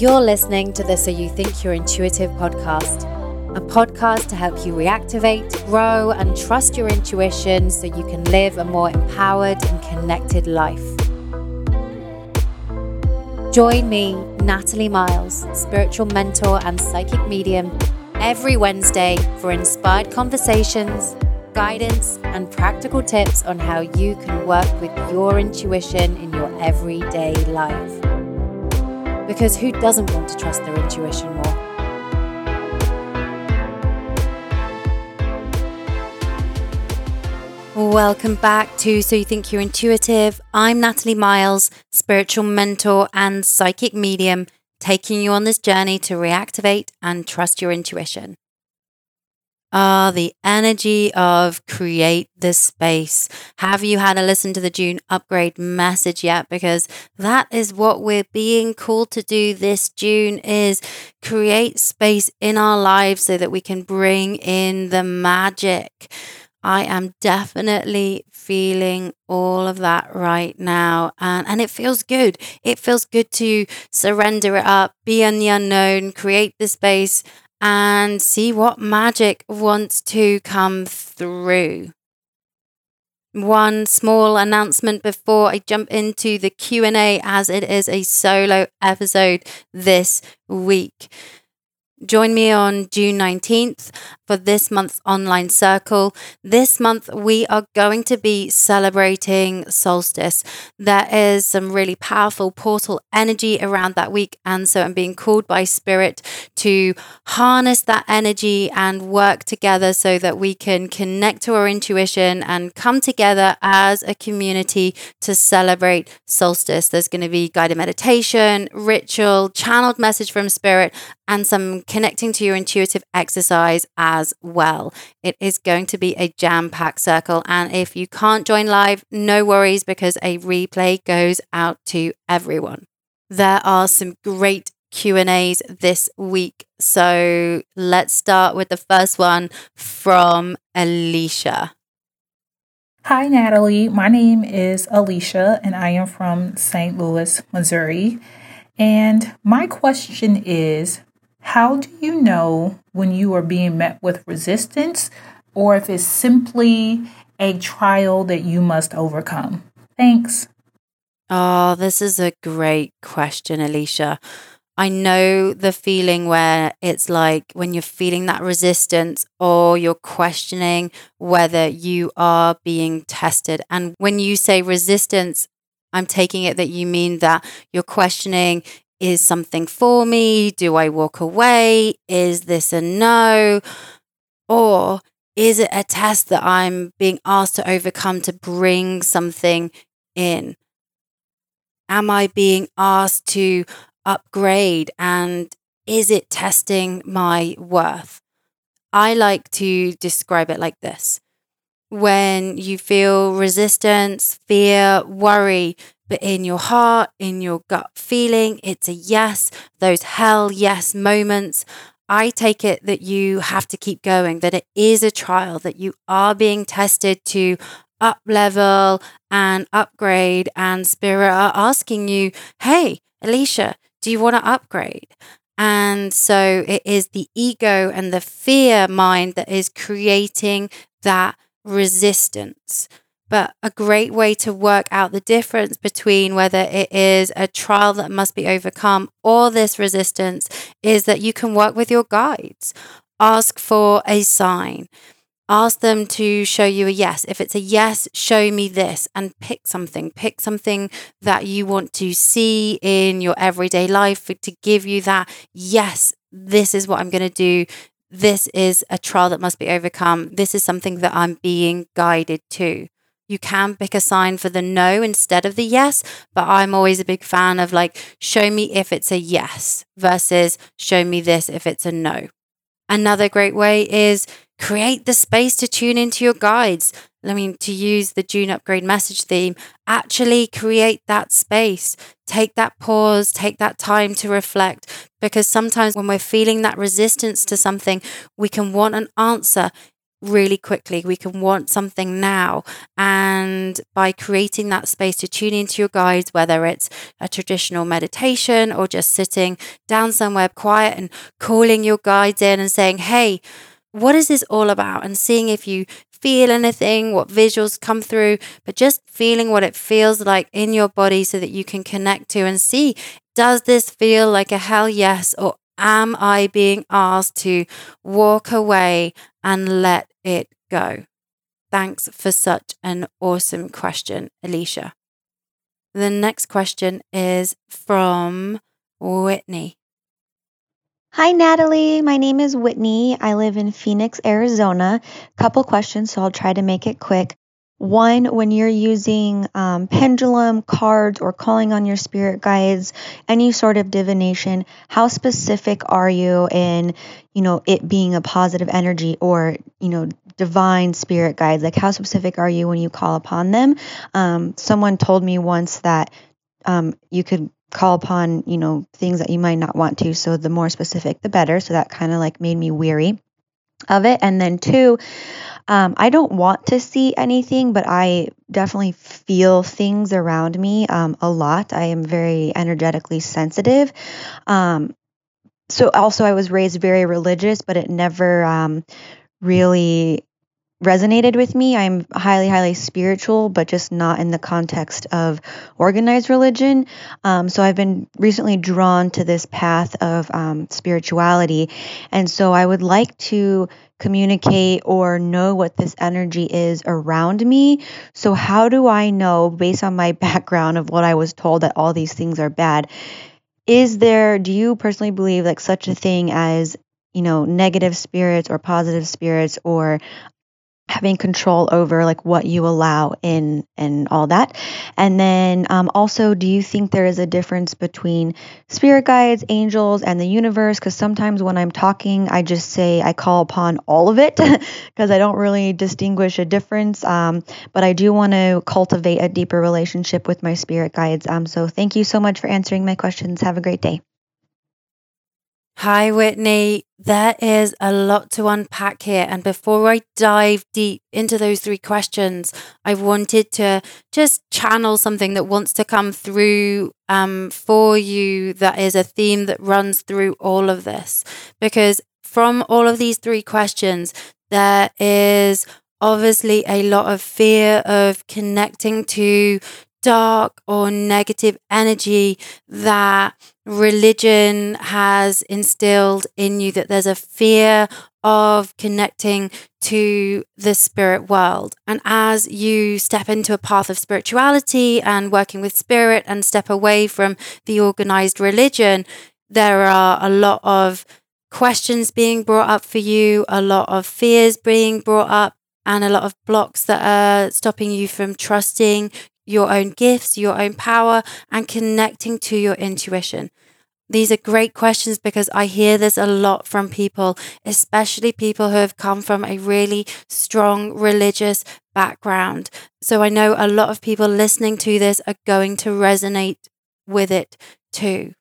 You're listening to the So You Think You're Intuitive podcast, a podcast to help you reactivate, grow, and trust your intuition so you can live a more empowered and connected life. Join me, Natalie Miles, spiritual mentor and psychic medium, every Wednesday for inspired conversations, guidance, and practical tips on how you can work with your intuition in your everyday life. Because who doesn't want to trust their intuition more? Welcome back to So You Think You're Intuitive. I'm Natalie Miles, spiritual mentor and psychic medium, taking you on this journey to reactivate and trust your intuition. Ah, the energy of create this space. Have you had a listen to the June upgrade message yet? Because that is what we're being called to do this June is create space in our lives so that we can bring in the magic. I am definitely feeling all of that right now. And, and it feels good. It feels good to surrender it up, be in the unknown, create the space, and see what magic wants to come through. One small announcement before I jump into the Q&A as it is a solo episode this week. Join me on June 19th for this month's online circle. This month, we are going to be celebrating solstice. There is some really powerful portal energy around that week. And so I'm being called by Spirit to harness that energy and work together so that we can connect to our intuition and come together as a community to celebrate solstice. There's going to be guided meditation, ritual, channeled message from Spirit, and some connecting to your intuitive exercise as well. It is going to be a jam packed circle. And if you can't join live, no worries because a replay goes out to everyone. There are some great Q&As this week. So let's start with the first one from Alicia. Hi, Natalie. My name is Alicia, and I am from St. Louis, Missouri. And my question is how do you know when you are being met with resistance or if it's simply a trial that you must overcome? Thanks. Oh, this is a great question, Alicia. I know the feeling where it's like when you're feeling that resistance or you're questioning whether you are being tested. And when you say resistance, I'm taking it that you mean that you're questioning is something for me? Do I walk away? Is this a no? Or is it a test that I'm being asked to overcome to bring something in? Am I being asked to upgrade? And is it testing my worth? I like to describe it like this when you feel resistance, fear, worry, but in your heart, in your gut feeling, it's a yes, those hell yes moments. I take it that you have to keep going, that it is a trial, that you are being tested to up level and upgrade. And Spirit are asking you, hey, Alicia, do you want to upgrade? And so it is the ego and the fear mind that is creating that resistance but a great way to work out the difference between whether it is a trial that must be overcome or this resistance is that you can work with your guides. Ask for a sign. Ask them to show you a yes. If it's a yes, show me this and pick something. Pick something that you want to see in your everyday life to give you that yes, this is what I'm going to do this is a trial that must be overcome. This is something that I'm being guided to. You can pick a sign for the no instead of the yes, but I'm always a big fan of like, show me if it's a yes versus show me this if it's a no. Another great way is create the space to tune into your guides. I mean, to use the June upgrade message theme, actually create that space. Take that pause, take that time to reflect. Because sometimes when we're feeling that resistance to something, we can want an answer really quickly. We can want something now. And by creating that space to tune into your guides, whether it's a traditional meditation or just sitting down somewhere quiet and calling your guides in and saying, hey, what is this all about? And seeing if you feel anything, what visuals come through, but just feeling what it feels like in your body so that you can connect to and see does this feel like a hell yes or am I being asked to walk away and let it go? Thanks for such an awesome question, Alicia. The next question is from Whitney. Hi, Natalie. My name is Whitney. I live in Phoenix, Arizona. Couple questions, so I'll try to make it quick. One, when you're using um, pendulum, cards, or calling on your spirit guides, any sort of divination, how specific are you in, you know, it being a positive energy or, you know, divine spirit guides? Like, how specific are you when you call upon them? Um, someone told me once that um, you could call upon, you know, things that you might not want to. So the more specific, the better. So that kind of like made me weary of it. And then two, um, I don't want to see anything, but I definitely feel things around me um, a lot. I am very energetically sensitive. Um, so also, I was raised very religious, but it never um, really resonated with me. I'm highly, highly spiritual, but just not in the context of organized religion. Um, so I've been recently drawn to this path of um, spirituality. And so I would like to communicate or know what this energy is around me. So, how do I know, based on my background of what I was told, that all these things are bad? Is there, do you personally believe like such a thing as you know, negative spirits or positive spirits or having control over like what you allow in and all that. And then um, also do you think there is a difference between spirit guides angels and the universe? Because sometimes when i'm talking i just say i call upon all of it because i don't really distinguish a difference um, but i do want to cultivate a deeper relationship with my spirit guides. Um, so thank you so much for answering my questions. Have a great day Hi, Whitney. There is a lot to unpack here. And before I dive deep into those three questions, I wanted to just channel something that wants to come through um, for you that is a theme that runs through all of this. Because from all of these three questions, there is obviously a lot of fear of connecting to dark or negative energy that religion has instilled in you, that there's a fear of connecting to the spirit world. And as you step into a path of spirituality and working with spirit and step away from the organized religion, there are a lot of questions being brought up for you, a lot of fears being brought up, and a lot of blocks that are stopping you from trusting your own gifts, your own power, and connecting to your intuition. These are great questions because I hear this a lot from people, especially people who have come from a really strong religious background. So I know a lot of people listening to this are going to resonate with it too.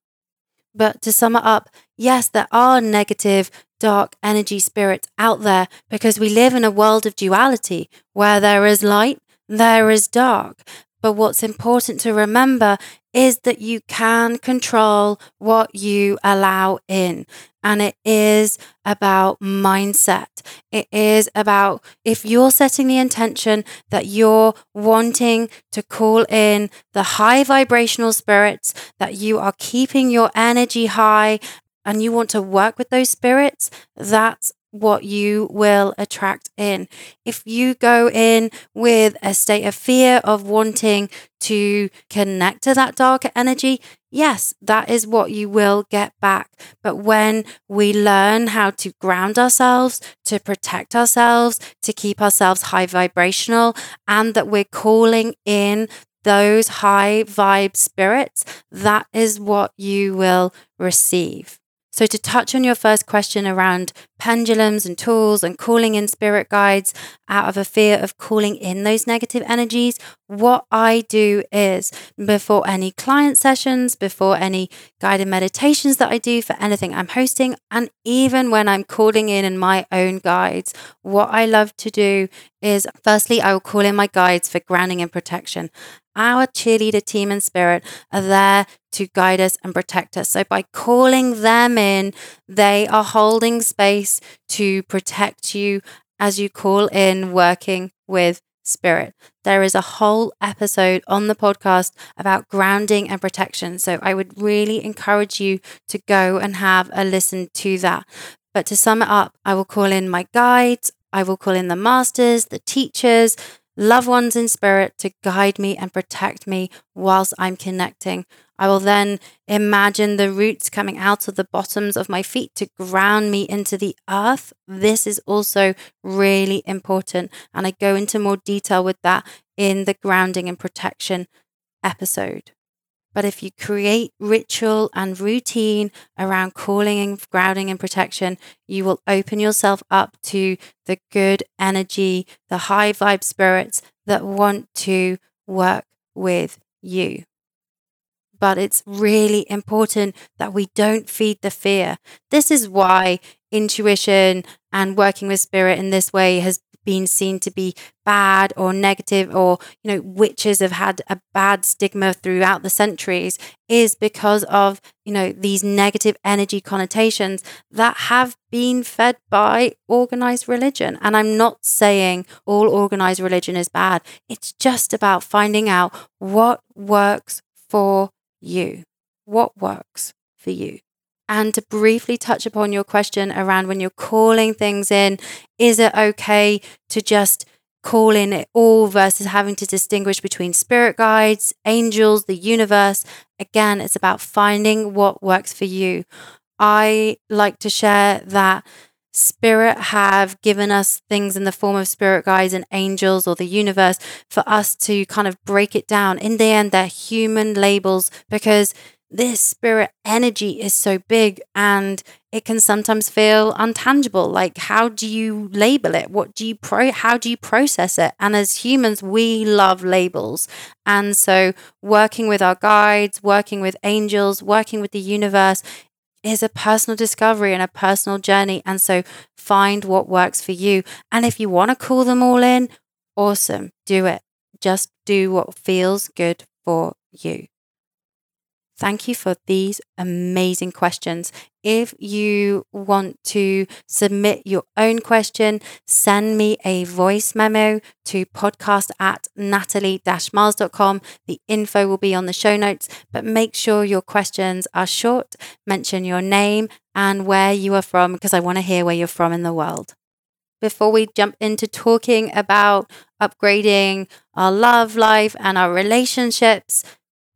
But to sum it up, yes, there are negative, dark energy spirits out there because we live in a world of duality where there is light, there is dark. But what's important to remember is that you can control what you allow in. And it is about mindset. It is about if you're setting the intention that you're wanting to call in the high vibrational spirits, that you are keeping your energy high and you want to work with those spirits, that's what you will attract in. If you go in with a state of fear of wanting to connect to that darker energy, yes, that is what you will get back. But when we learn how to ground ourselves, to protect ourselves, to keep ourselves high vibrational, and that we're calling in those high vibe spirits, that is what you will receive. So, to touch on your first question around pendulums and tools and calling in spirit guides out of a fear of calling in those negative energies. What I do is before any client sessions, before any guided meditations that I do for anything I'm hosting, and even when I'm calling in in my own guides, what I love to do is firstly, I will call in my guides for grounding and protection. Our cheerleader team and spirit are there to guide us and protect us. So by calling them in, they are holding space to protect you as you call in working with spirit. There is a whole episode on the podcast about grounding and protection. So I would really encourage you to go and have a listen to that. But to sum it up, I will call in my guides, I will call in the masters, the teachers, loved ones in spirit to guide me and protect me whilst I'm connecting. I will then imagine the roots coming out of the bottoms of my feet to ground me into the earth. This is also really important. And I go into more detail with that in the grounding and protection episode. But if you create ritual and routine around calling and grounding and protection, you will open yourself up to the good energy, the high vibe spirits that want to work with you. But it's really important that we don't feed the fear. This is why intuition and working with spirit in this way has been seen to be bad or negative or you know witches have had a bad stigma throughout the centuries is because of you know these negative energy connotations that have been fed by organized religion. And i'm not saying all organized religion is bad. It's just about finding out what works for you. What works for you and to briefly touch upon your question around when you're calling things in, is it okay to just call in it all versus having to distinguish between spirit guides, angels, the universe? Again, it's about finding what works for you. I like to share that spirit have given us things in the form of spirit guides and angels or the universe for us to kind of break it down. In the end, they're human labels because this spirit energy is so big and it can sometimes feel untangible. Like how do you label it? What do you pro how do you process it? And as humans we love labels. And so working with our guides working with angels working with the universe is a personal discovery and a personal journey. And so find what works for you. And if you want to call them all in awesome. Do it. Just do what feels good for you Thank you for these amazing questions. If you want to submit your own question, send me a voice memo to podcast at natalie miles.com. The info will be on the show notes, but make sure your questions are short. Mention your name and where you are from because I want to hear where you're from in the world. Before we jump into talking about upgrading our love life and our relationships,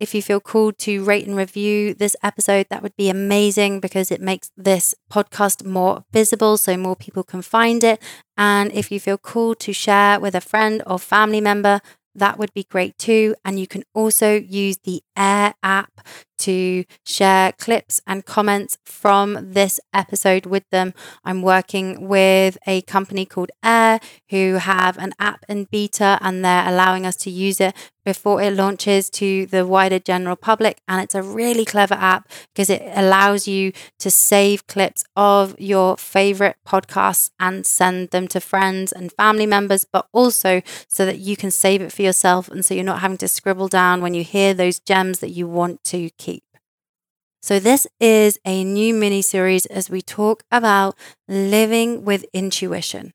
if you feel called to rate and review this episode, that would be amazing because it makes this podcast more visible so more people can find it. And if you feel called to share with a friend or family member, that would be great too. And you can also use the Airr app to share clips and comments from this episode with them. I'm working with a company called Airr who have an app in beta and they're allowing us to use it before it launches to the wider general public. And it's a really clever app because it allows you to save clips of your favorite podcasts and send them to friends and family members, but also so that you can save it for yourself. And so you're not having to scribble down when you hear those gems that you want to keep. So, this is a new mini series as we talk about living with intuition.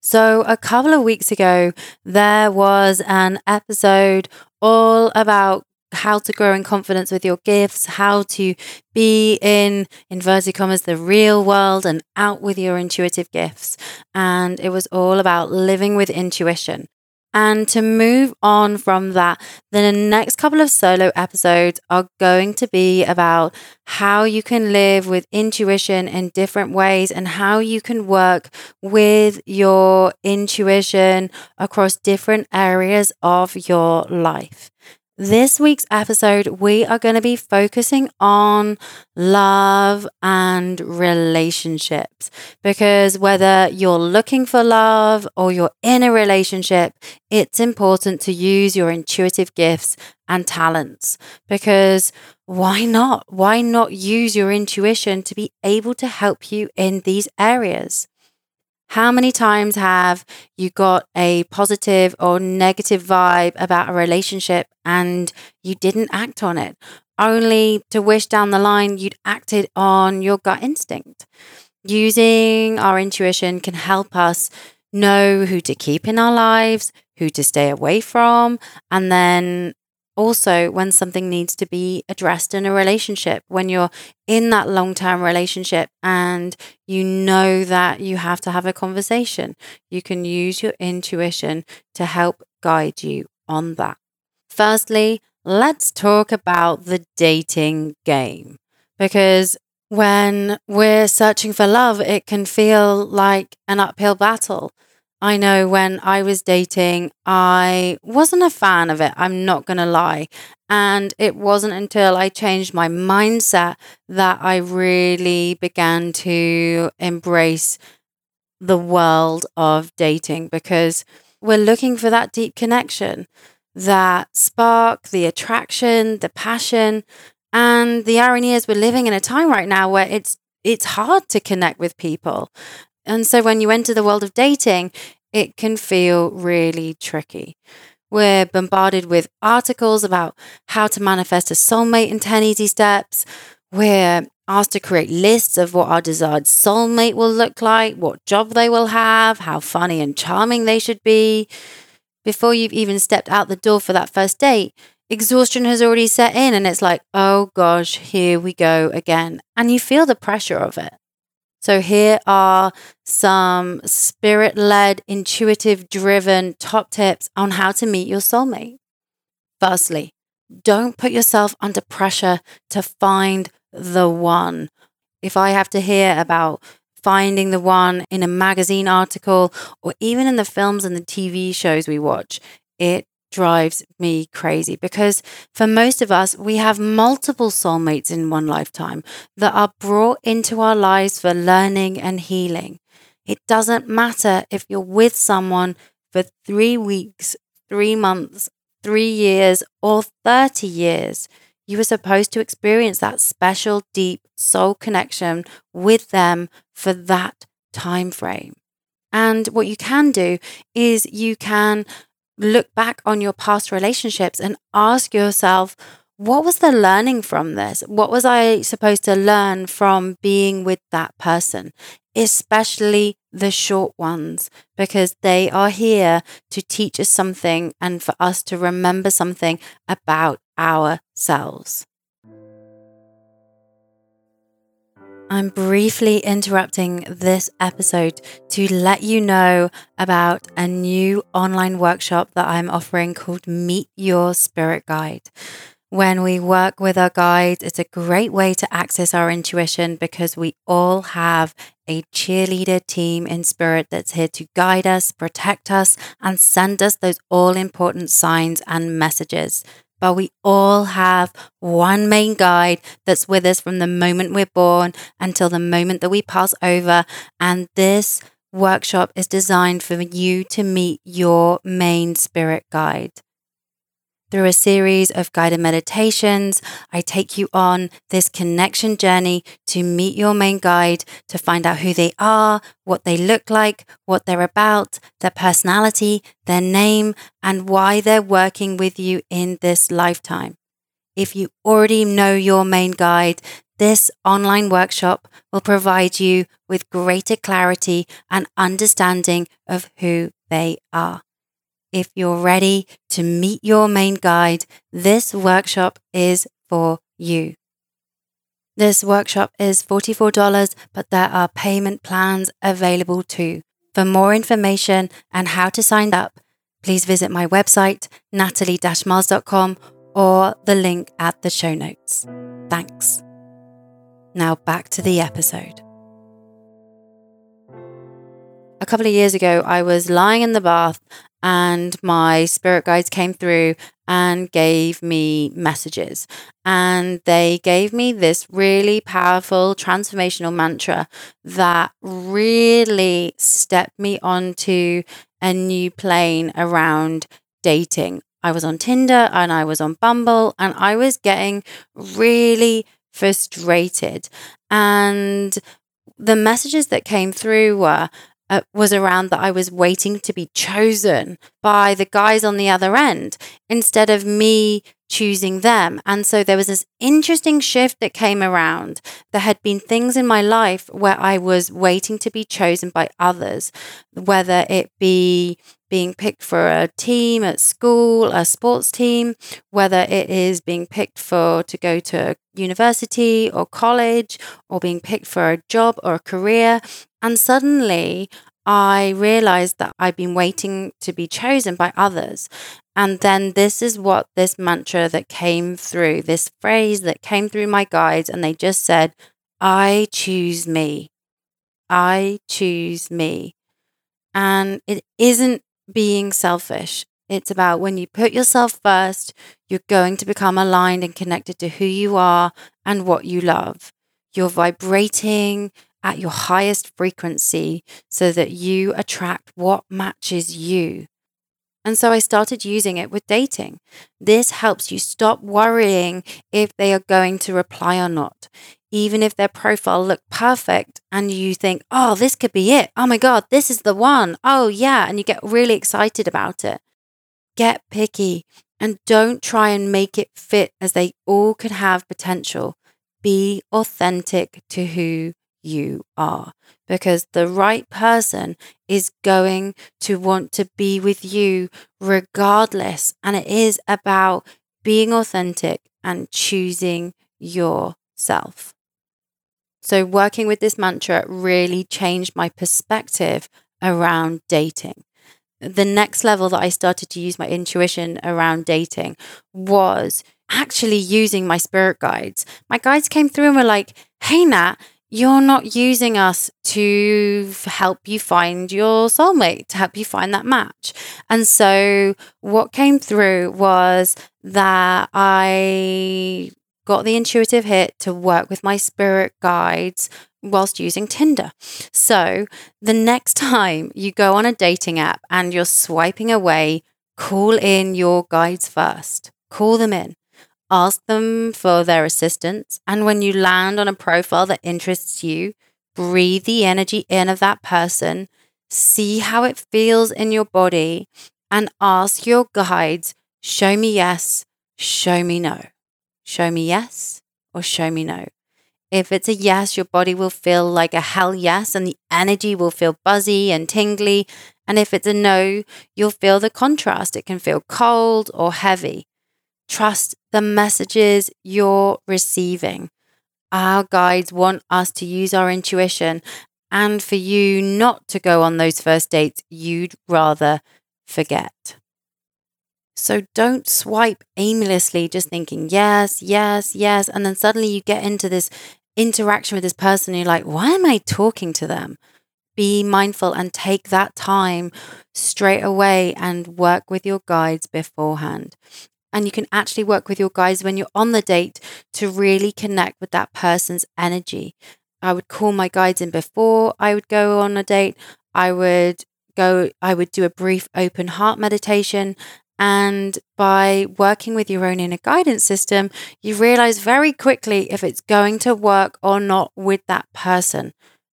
So, a couple of weeks ago, there was an episode all about how to grow in confidence with your gifts, how to be in inverted commas the real world and out with your intuitive gifts. And it was all about living with intuition. And to move on from that, the next couple of solo episodes are going to be about how you can live with intuition in different ways and how you can work with your intuition across different areas of your life. This week's episode, we are going to be focusing on love and relationships because whether you're looking for love or you're in a relationship, it's important to use your intuitive gifts and talents because why not? Why not use your intuition to be able to help you in these areas? How many times have you got a positive or negative vibe about a relationship and you didn't act on it, only to wish down the line you'd acted on your gut instinct? Using our intuition can help us know who to keep in our lives, who to stay away from, and then also when something needs to be addressed in a relationship, when you're in that long term relationship and you know that you have to have a conversation, you can use your intuition to help guide you on that. Firstly, let's talk about the dating game because when we're searching for love, it can feel like an uphill battle. I know when I was dating, I wasn't a fan of it. I'm not going to lie. And it wasn't until I changed my mindset that I really began to embrace the world of dating because we're looking for that deep connection, that spark, the attraction, the passion. And the irony is we're living in a time right now where it's it's hard to connect with people. And so when you enter the world of dating, it can feel really tricky. We're bombarded with articles about how to manifest a soulmate in 10 easy steps. We're asked to create lists of what our desired soulmate will look like, what job they will have, how funny and charming they should be. Before you've even stepped out the door for that first date, exhaustion has already set in, and it's like, oh gosh, here we go again. And you feel the pressure of it. So, here are some spirit led, intuitive driven top tips on how to meet your soulmate. Firstly, don't put yourself under pressure to find the one. If I have to hear about finding the one in a magazine article or even in the films and the TV shows we watch, it drives me crazy because for most of us, we have multiple soulmates in one lifetime that are brought into our lives for learning and healing. It doesn't matter if you're with someone for three weeks, three months, three years, or 30 years. You are supposed to experience that special, deep soul connection with them for that time frame. And what you can do is you can look back on your past relationships and ask yourself, what was the learning from this? What was I supposed to learn from being with that person? Especially the short ones, because they are here to teach us something and for us to remember something about ourselves. I'm briefly interrupting this episode to let you know about a new online workshop that I'm offering called Meet Your Spirit Guide. When we work with our guides, it's a great way to access our intuition because we all have a cheerleader team in spirit that's here to guide us, protect us, and send us those all important signs and messages but we all have one main guide that's with us from the moment we're born until the moment that we pass over. And this workshop is designed for you to meet your main spirit guide. Through a series of guided meditations, I take you on this connection journey to meet your main guide, to find out who they are, what they look like, what they're about, their personality, their name, and why they're working with you in this lifetime. If you already know your main guide, this online workshop will provide you with greater clarity and understanding of who they are. If you're ready to meet your main guide, this workshop is for you. This workshop is $44, but there are payment plans available too. For more information and how to sign up, please visit my website, natalie-miles.com, or the link at the show notes. Thanks. Now back to the episode. A couple of years ago, I was lying in the bath and my spirit guides came through and gave me messages. And they gave me this really powerful transformational mantra that really stepped me onto a new plane around dating. I was on Tinder and I was on Bumble and I was getting really frustrated. And the messages that came through were uh, was around that I was waiting to be chosen by the guys on the other end instead of me choosing them. And so there was this interesting shift that came around. There had been things in my life where I was waiting to be chosen by others, whether it be being picked for a team at school, a sports team, whether it is being picked for to go to university or college, or being picked for a job or a career. And suddenly I realized that I've been waiting to be chosen by others. And then this is what this mantra that came through, this phrase that came through my guides, and they just said, I choose me. I choose me. And it isn't being selfish. It's about when you put yourself first, you're going to become aligned and connected to who you are and what you love. You're vibrating at your highest frequency so that you attract what matches you. And so I started using it with dating. This helps you stop worrying if they are going to reply or not. Even if their profile looked perfect and you think, oh, this could be it. Oh my God, this is the one. Oh, yeah. And you get really excited about it. Get picky and don't try and make it fit as they all could have potential. Be authentic to who you are because the right person is going to want to be with you regardless. And it is about being authentic and choosing yourself. So, working with this mantra really changed my perspective around dating. The next level that I started to use my intuition around dating was actually using my spirit guides. My guides came through and were like, hey, Nat, you're not using us to help you find your soulmate, to help you find that match. And so, what came through was that I got the intuitive hit to work with my spirit guides whilst using Tinder. So, the next time you go on a dating app and you're swiping away, call in your guides first. Call them in ask them for their assistance. And when you land on a profile that interests you, breathe the energy in of that person, see how it feels in your body, and ask your guides show me yes, show me no. Show me yes or show me no. If it's a yes, your body will feel like a hell yes, and the energy will feel buzzy and tingly. And if it's a no, you'll feel the contrast. It can feel cold or heavy. Trust the messages you're receiving. Our guides want us to use our intuition and for you not to go on those first dates you'd rather forget. So don't swipe aimlessly, just thinking, yes, yes, yes. And then suddenly you get into this interaction with this person. And you're like, why am I talking to them? Be mindful and take that time straight away and work with your guides beforehand. And you can actually work with your guides when you're on the date to really connect with that person's energy. I would call my guides in before I would go on a date. I would go, I would do a brief open heart meditation. And by working with your own inner guidance system, you realize very quickly if it's going to work or not with that person.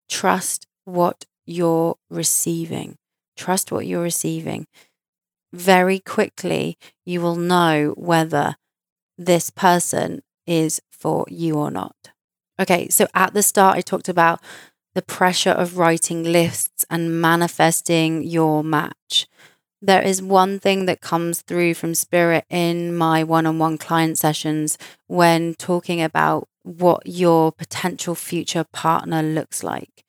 Trust what you're receiving. Trust what you're receiving very quickly you will know whether this person is for you or not. Okay, so at the start, I talked about the pressure of writing lists and manifesting your match. There is one thing that comes through from spirit in my one on one client sessions when talking about what your potential future partner looks like.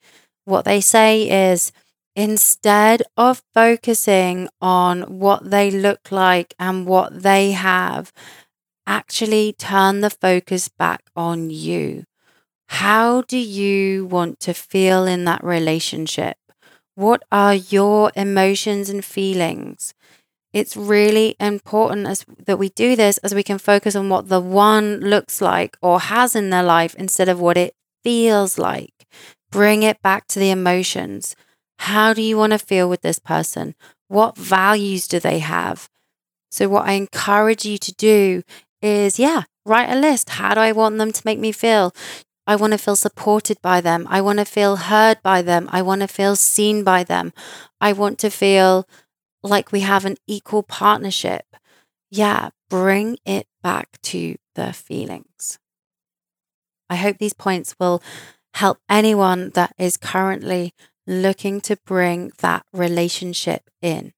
What they say is, instead of focusing on what they look like and what they have, actually turn the focus back on you. How do you want to feel in that relationship? What are your emotions and feelings? it's really important as that we do this as we can focus on what the one looks like or has in their life instead of what it feels like. Bring it back to the emotions. How do you want to feel with this person? What values do they have? So, what I encourage you to do is, yeah, write a list. How do I want them to make me feel? I want to feel supported by them. I want to feel heard by them. I want to feel seen by them. I want to feel like we have an equal partnership. Yeah, bring it back to the feelings. I hope these points will help anyone that is currently looking to bring that relationship in.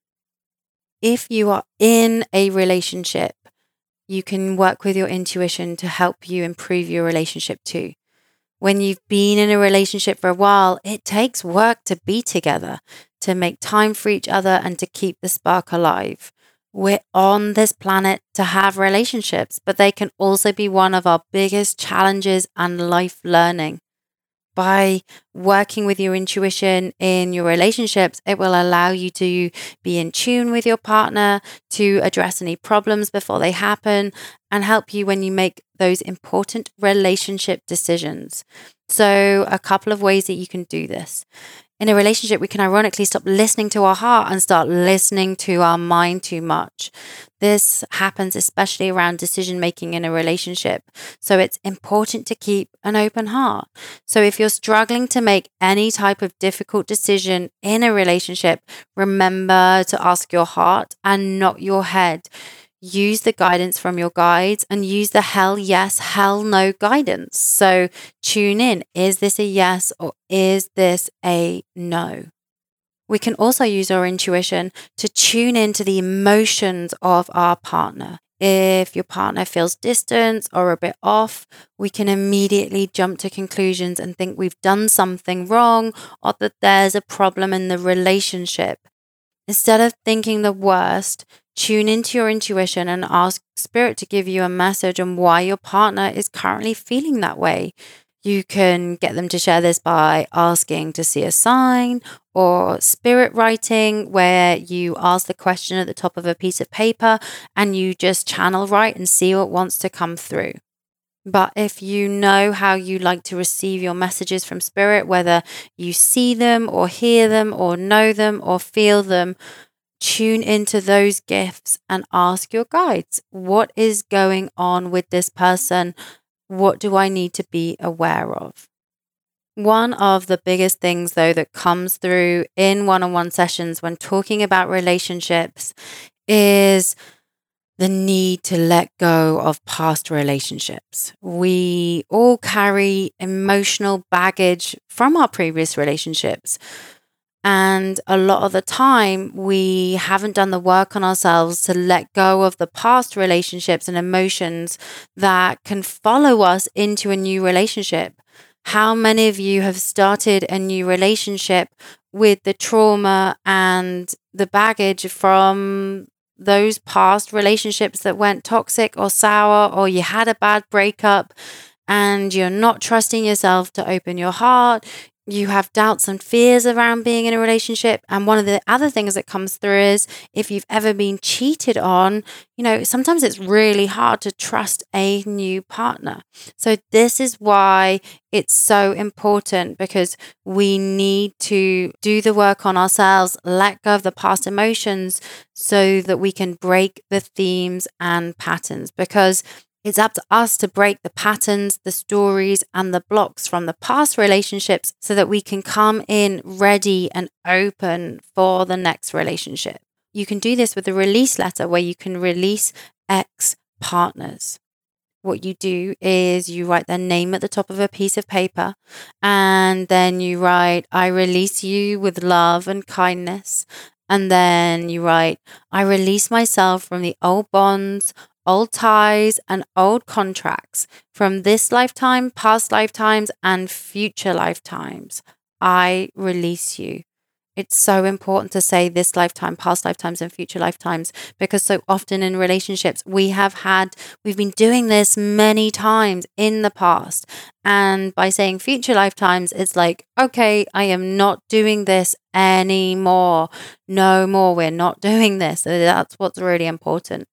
If you are in a relationship, you can work with your intuition to help you improve your relationship too. When you've been in a relationship for a while, it takes work to be together, to make time for each other, and to keep the spark alive. We're on this planet to have relationships, but they can also be one of our biggest challenges and life learning by working with your intuition in your relationships, it will allow you to be in tune with your partner, to address any problems before they happen, and help you when you make those important relationship decisions. So, a couple of ways that you can do this in a relationship, we can ironically stop listening to our heart and start listening to our mind too much. This happens especially around decision making in a relationship. So it's important to keep an open heart. So if you're struggling to make any type of difficult decision in a relationship, remember to ask your heart and not your head use the guidance from your guides and use the hell yes, hell no guidance. So tune in. Is this a yes or is this a no? We can also use our intuition to tune into the emotions of our partner. If your partner feels distant or a bit off, we can immediately jump to conclusions and think we've done something wrong or that there's a problem in the relationship. Instead of thinking the worst, Tune into your intuition and ask Spirit to give you a message on why your partner is currently feeling that way. You can get them to share this by asking to see a sign or spirit writing, where you ask the question at the top of a piece of paper and you just channel write and see what wants to come through. But if you know how you like to receive your messages from spirit, whether you see them or hear them or know them or feel them, tune into those gifts and ask your guides what is going on with this person? What do I need to be aware of? One of the biggest things, though, that comes through in one on one sessions when talking about relationships is the need to let go of past relationships. We all carry emotional baggage from our previous relationships. And a lot of the time, we haven't done the work on ourselves to let go of the past relationships and emotions that can follow us into a new relationship. How many of you have started a new relationship with the trauma and the baggage from those past relationships that went toxic or sour, or you had a bad breakup? and you're not trusting yourself to open your heart, you have doubts and fears around being in a relationship. And one of the other things that comes through is if you've ever been cheated on, you know, sometimes it's really hard to trust a new partner. So, this is why it's so important because we need to do the work on ourselves, let go of the past emotions so that we can break the themes and patterns. Because it's up to us to break the patterns, the stories, and the blocks from the past relationships so that we can come in ready and open for the next relationship. You can do this with a release letter where you can release ex partners. What you do is you write their name at the top of a piece of paper and then you write, I release you with love and kindness. And then you write, I release myself from the old bonds, old ties, and old contracts from this lifetime, past lifetimes, and future lifetimes. I release you. It's so important to say this lifetime, past lifetimes, and future lifetimes because so often in relationships, we have had, we've been doing this many times in the past. And by saying future lifetimes, it's like, okay, I am not doing this anymore. No more. We're not doing this. So that's what's really important.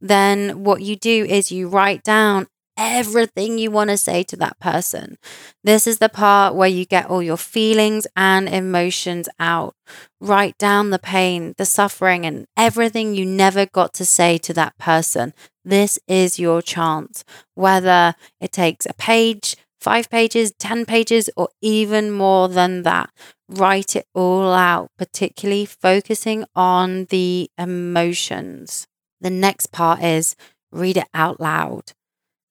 Then what you do is you write down everything you want to say to that person. This is the part where you get all your feelings and emotions out. Write down the pain, the suffering, and everything you never got to say to that person. This is your chance. Whether it takes a page, five pages, 10 pages, or even more than that, write it all out, particularly focusing on the emotions. The next part is read it out loud.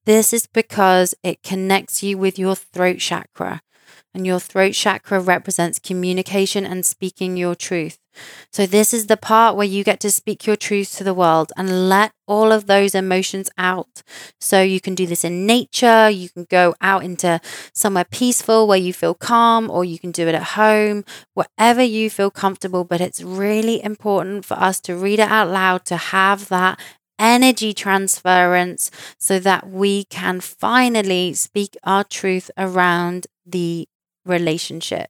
This is because it connects you with your throat chakra, and your throat chakra represents communication and speaking your truth. So, this is the part where you get to speak your truth to the world and let all of those emotions out. So, you can do this in nature, you can go out into somewhere peaceful where you feel calm, or you can do it at home, wherever you feel comfortable. But it's really important for us to read it out loud to have that energy transference so that we can finally speak our truth around the relationship.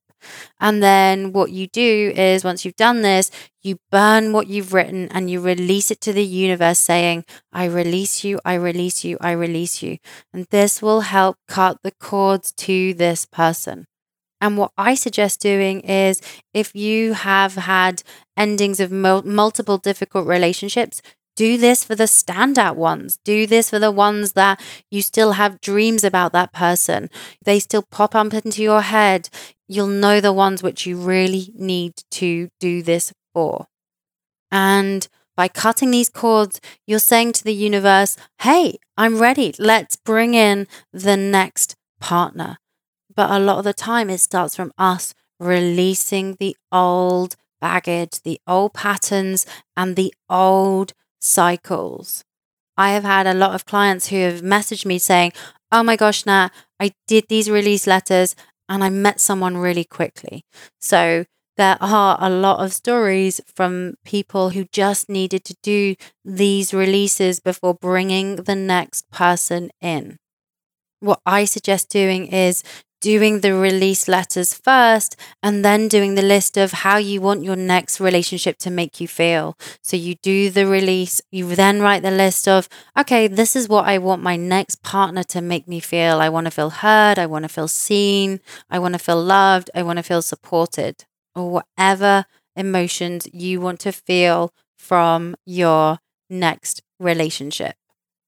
And then what you do is once you've done this, you burn what you've written and you release it to the universe saying, I release you, I release you, I release you. And this will help cut the cords to this person. And what I suggest doing is if you have had endings of mul- multiple difficult relationships, do this for the standout ones. Do this for the ones that you still have dreams about that person. They still pop up into your head. You'll know the ones which you really need to do this for. And by cutting these cords, you're saying to the universe, hey, I'm ready. Let's bring in the next partner. But a lot of the time, it starts from us releasing the old baggage, the old patterns, and the old cycles. I have had a lot of clients who have messaged me saying, Oh my gosh, Nat, I did these release letters and I met someone really quickly. So there are a lot of stories from people who just needed to do these releases before bringing the next person in. What I suggest doing is doing the release letters first and then doing the list of how you want your next relationship to make you feel. So you do the release, you then write the list of, okay, this is what I want my next partner to make me feel. I want to feel heard, I want to feel seen, I want to feel loved, I want to feel supported, or whatever emotions you want to feel from your next relationship.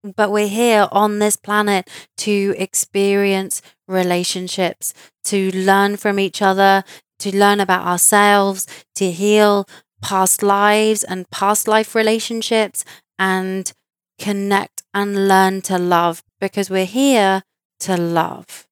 But we're here on this planet to experience relationships, to learn from each other, to learn about ourselves, to heal past lives and past life relationships, and connect and learn to love because we're here to love.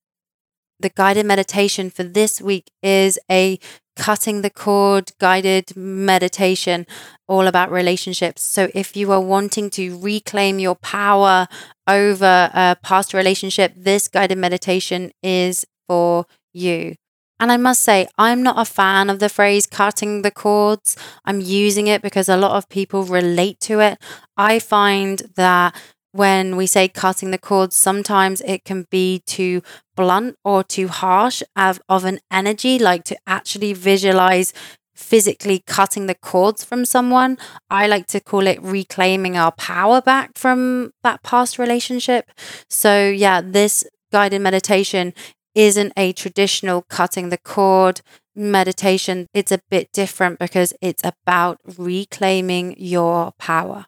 The guided meditation for this week is a cutting the cord guided meditation all about relationships. So if you are wanting to reclaim your power over a past relationship, this guided meditation is for you. And I must say, I'm not a fan of the phrase cutting the cords. I'm using it because a lot of people relate to it. I find that when we say cutting the cords, sometimes it can be too blunt or too harsh of, of an energy, like to actually visualize physically cutting the cords from someone. I like to call it reclaiming our power back from that past relationship. So, yeah, this guided meditation isn't a traditional cutting the cord meditation. It's a bit different because it's about reclaiming your power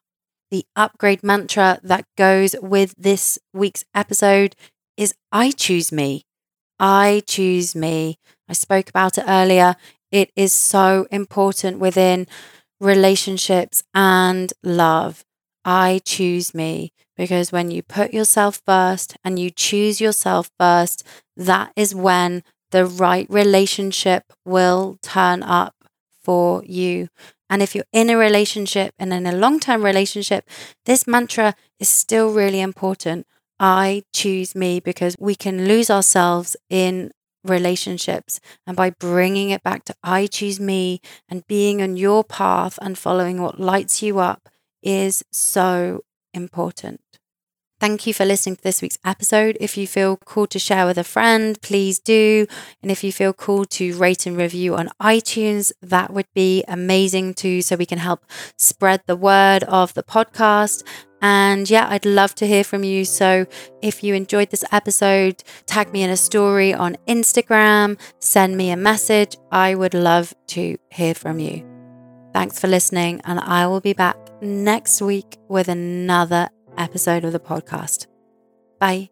the upgrade mantra that goes with this week's episode is I choose me. I choose me. I spoke about it earlier. It is so important within relationships and love. I choose me because when you put yourself first and you choose yourself first, that is when the right relationship will turn up for you. And if you're in a relationship and in a long term relationship, this mantra is still really important. I choose me because we can lose ourselves in relationships and by bringing it back to I choose me and being on your path and following what lights you up is so important. Thank you for listening to this week's episode. If you feel called to share with a friend, please do. And if you feel called to rate and review on iTunes, that would be amazing too, so we can help spread the word of the podcast. And yeah, I'd love to hear from you. So if you enjoyed this episode, tag me in a story on Instagram, send me a message. I would love to hear from you. Thanks for listening, and I will be back next week with another episode of the podcast. Bye.